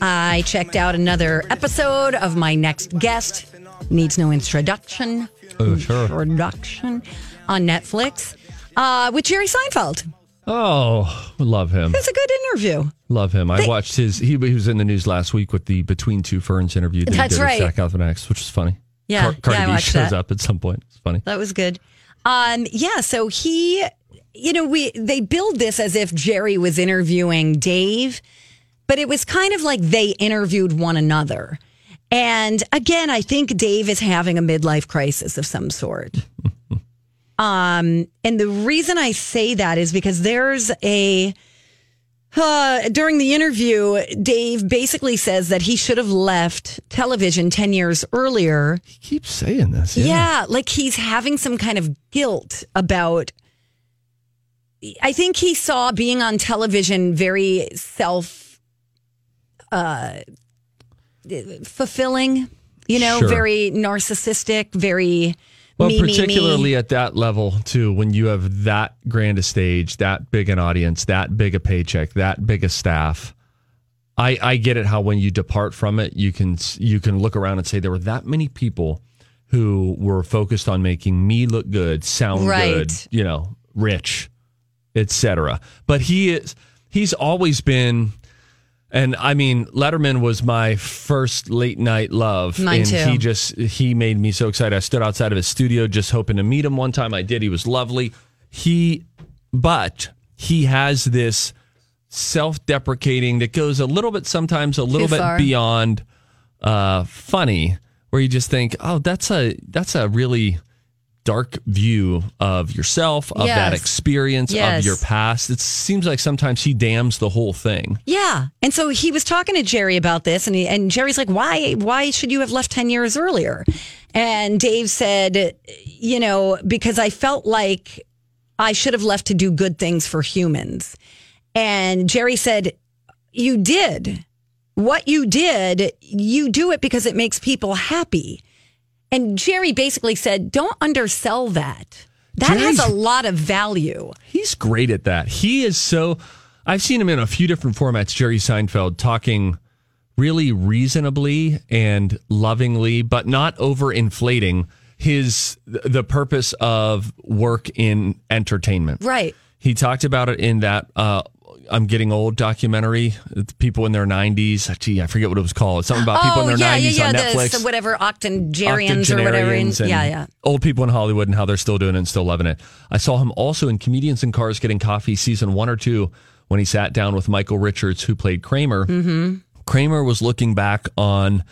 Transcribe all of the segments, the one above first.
I checked out another episode of my next guest. Needs no introduction. Oh, sure. Introduction on Netflix uh, with Jerry Seinfeld. Oh, love him. It's a good interview. Love him. I They- watched his. He, he was in the news last week with the Between Two Ferns interview. That That's he did right. With Zach Galifianakis, which is funny. Yeah, Car- Cardi yeah, I B watched shows that. up at some point. It's funny. That was good. Um, yeah, so he, you know, we they build this as if Jerry was interviewing Dave, but it was kind of like they interviewed one another. And again, I think Dave is having a midlife crisis of some sort. um, and the reason I say that is because there's a uh, during the interview, Dave basically says that he should have left television 10 years earlier He keeps saying this. yeah. like he's having some kind of guilt about. I think he saw being on television very self uh, fulfilling, you know, Sure. very narcissistic, very Well, me, me, me. particularly at that level too, when you have that grand a stage, that big an audience, that big a paycheck, that big a staff. I, I get it how when you depart from it, you can you can look around and say there were that many people who were focused on making me look good, sound Right. good, you know, rich, etc. But he is he's always been and I mean Letterman was my first late night love Mine and too. he just he made me so excited. I stood outside of his studio just hoping to meet him one time. I did. He was lovely. He but he has this self-deprecating that goes a little bit sometimes a little bit far. beyond uh funny where you just think, "Oh, that's a that's a really dark view of yourself, of that experience, Yes. of your past." It seems like sometimes he damns the whole thing. Yeah. And so he was talking to Jerry about this and he, and Jerry's like, "Why why should you have left 10 years earlier?" And Dave said, "You know, because I felt like I should have left to do good things for humans." And Jerry said, "You did. What you did, you do it because it makes people happy." And Jerry basically said, "Don't undersell that. That has a lot of value." He's great at that. He is so. I've seen him in a few different formats. Jerry Seinfeld talking really reasonably and lovingly, but not over overinflating his the purpose of work in entertainment. Right. He talked about it in that uh, "I'm Getting Old" documentary. People in their 90s. Gee, I forget what it was called. Something about people in their Oh, yeah, 90s yeah, yeah, on the- Netflix. so whatever octogenarians or whatever. and yeah, yeah. Old people in Hollywood and how they're still doing it and still loving it. I saw him also in Comedians in Cars Getting Coffee season one or two when he sat down with Michael Richards, who played Kramer. Mm-hmm. Kramer was looking back on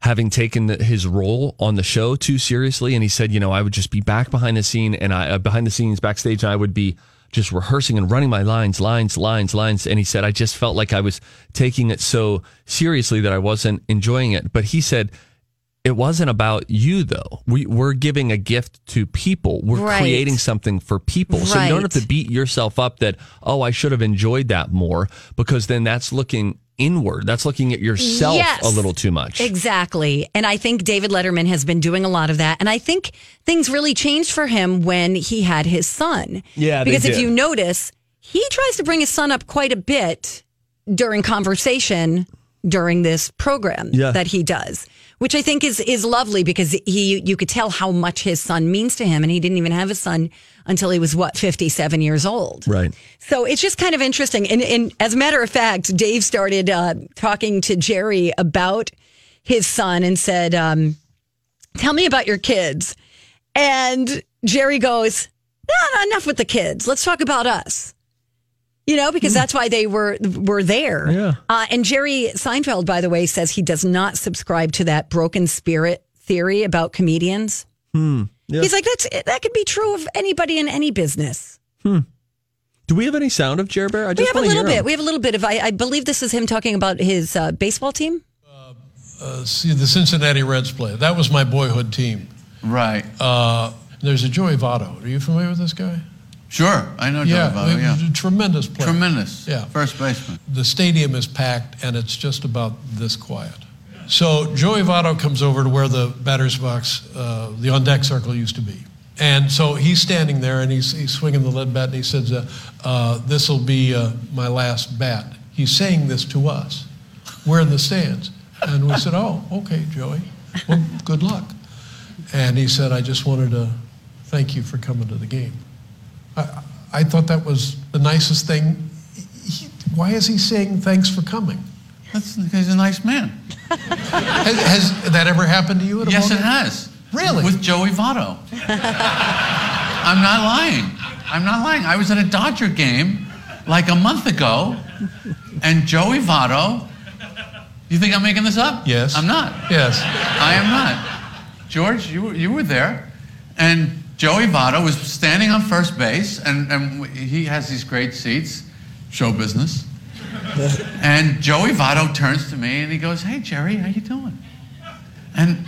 having taken his role on the show too seriously, and he said, "You know, I would just be back behind the scene and I uh, behind the scenes backstage, and I would be." Just rehearsing and running my lines, lines, lines, lines. And he said, I just felt like I was taking it so seriously that I wasn't enjoying it. But he said, it wasn't about you though. We, we're giving a gift to people. We're Right. creating something for people. So you don't have to beat yourself up that, oh, I should have enjoyed that more because then that's looking inward. That's looking at yourself Yes. a little too much. Exactly. And I think David Letterman has been doing a lot of that. And I think things really changed for him when he had his son. Yeah, they Because if you notice, he tries to bring his son up quite a bit during conversation during this program Yeah. that he does. Which I think is is lovely because he you could tell how much his son means to him and he didn't even have a son until he was what 57 years old. Right. So it's just kind of interesting. And, and as a matter of fact, Dave started uh, talking to Jerry about his son and said, um, Tell me about your kids. And Jerry goes, No, no, enough with the kids. Let's talk about us. You know, because that's why they were were there. Yeah. Uh, and Jerry Seinfeld, by the way, says he does not subscribe to that broken spirit theory about comedians. Yeah. He's like, that's that could be true of anybody in any business. Hmm. Do we have any sound of Jer Bear? I We just have a little bit. him. We have a little bit of. I, I believe this is him talking about his uh, baseball team. see the Cincinnati Reds play. That was my boyhood team. Right. Uh, there's a Joey Votto. Are you familiar with this guy? Sure. I know yeah, Joe yeah. tremendous player. Tremendous. Yeah. First baseman. The stadium is packed, and it's just about this quiet. So Joey Votto comes over to where the batter's box, uh, the on deck circle used to be. And so he's standing there and he's, he's swinging the lead bat and he says, uh, uh, This will be uh, my last bat. He's saying this to us. We're in the stands. And we said, Oh, okay, Joey. Well, good luck. And he said, I just wanted to thank you for coming to the game. I, I thought that was the nicest thing. He, why is he saying thanks for coming? That's because he's a nice man. Has, has that ever happened to you at a Yes, ball it has. Really? With Joey Votto. I'm not lying. I'm not lying. I was at a Dodger game like a month ago, and Joey Votto. You think I'm making this up? Yes. I'm not. Yes. I am not. George, you were, you were there, and Joey Votto was standing on first base, and, and he has these great seats, show business. and Joey Votto turns to me and he goes, "Hey Jerry, how you doing?" And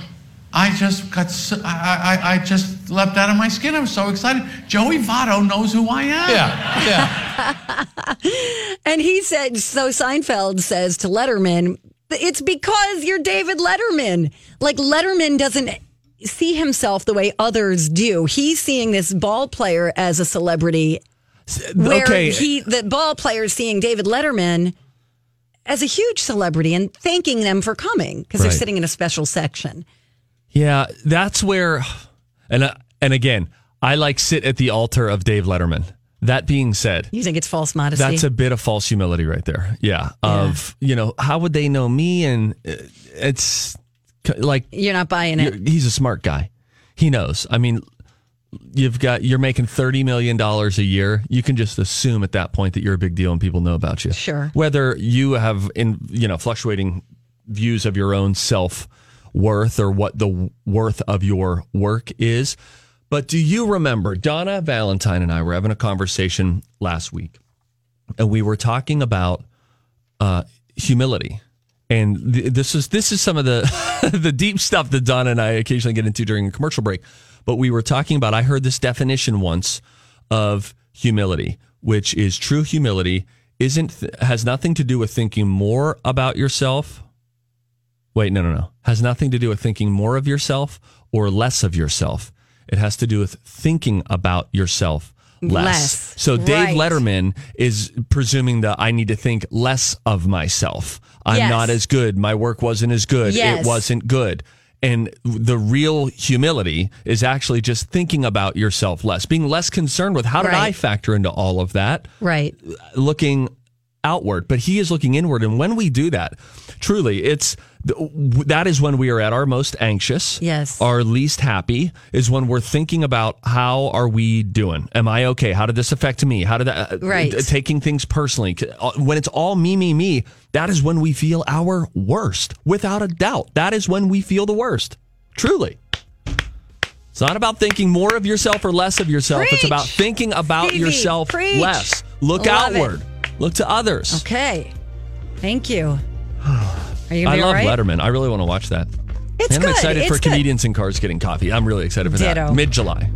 I just got, so, I, I, I just leapt out of my skin. I was so excited. Joey Votto knows who I am. Yeah. Yeah. And he said, so Seinfeld says to Letterman, it's because you're David Letterman. Like Letterman doesn't see himself the way others do. He's seeing this ball player as a celebrity, where okay. he the ball player is seeing David Letterman as a huge celebrity and thanking them for coming because they're sitting in a special section. Yeah, that's where, and uh, and again, I like sit at the altar of Dave Letterman. That being said, You think it's false modesty? that's a bit of false humility right there. Yeah, of you know how would they know me? And uh, it's like You're not buying it. he's a smart guy. He knows. I mean, you've got you're making thirty million dollars a year. You can just assume at that point that you're a big deal and people know about you. Sure. Whether you have in you know fluctuating views of your own self worth or what the worth of your work is. But do you remember Donna Valentine and I were having a conversation last week, and we were talking about uh, humility. And th- this is this is some of the the deep stuff that Don and I occasionally get into during a commercial break. But we were talking about. I heard this definition once of humility, which is true humility isn't has nothing to do with thinking more about yourself. Wait, no, no, no. Has nothing to do with thinking more of yourself or less of yourself. It has to do with thinking about yourself less. Less. So Dave Right. Letterman is presuming that I need to think less of myself. I'm Yes. not as good. My work wasn't as good. Yes. It wasn't good. And the real humility is actually just thinking about yourself less, being less concerned with how did I factor into all of that Right. looking outward, but he is looking inward. And when we do that, truly, it's that is when we are at our most anxious. Yes. Our least happy is when we're thinking about how are we doing? Am I okay? How did this affect me? How did that, uh, Right. uh, taking things personally. Uh, When it's all me, me, me, that is when we feel our worst. Without a doubt. That is when we feel the worst. Truly. It's not about thinking more of yourself or less of yourself. It's about thinking about Stevie, yourself preach. less. Look Love it. Look to others. Okay. Thank you. Are you I love right? Letterman. I really want to watch that. It's and I'm good. excited It's for good. comedians and cars getting coffee. I'm really excited for Ditto. that. Mid July.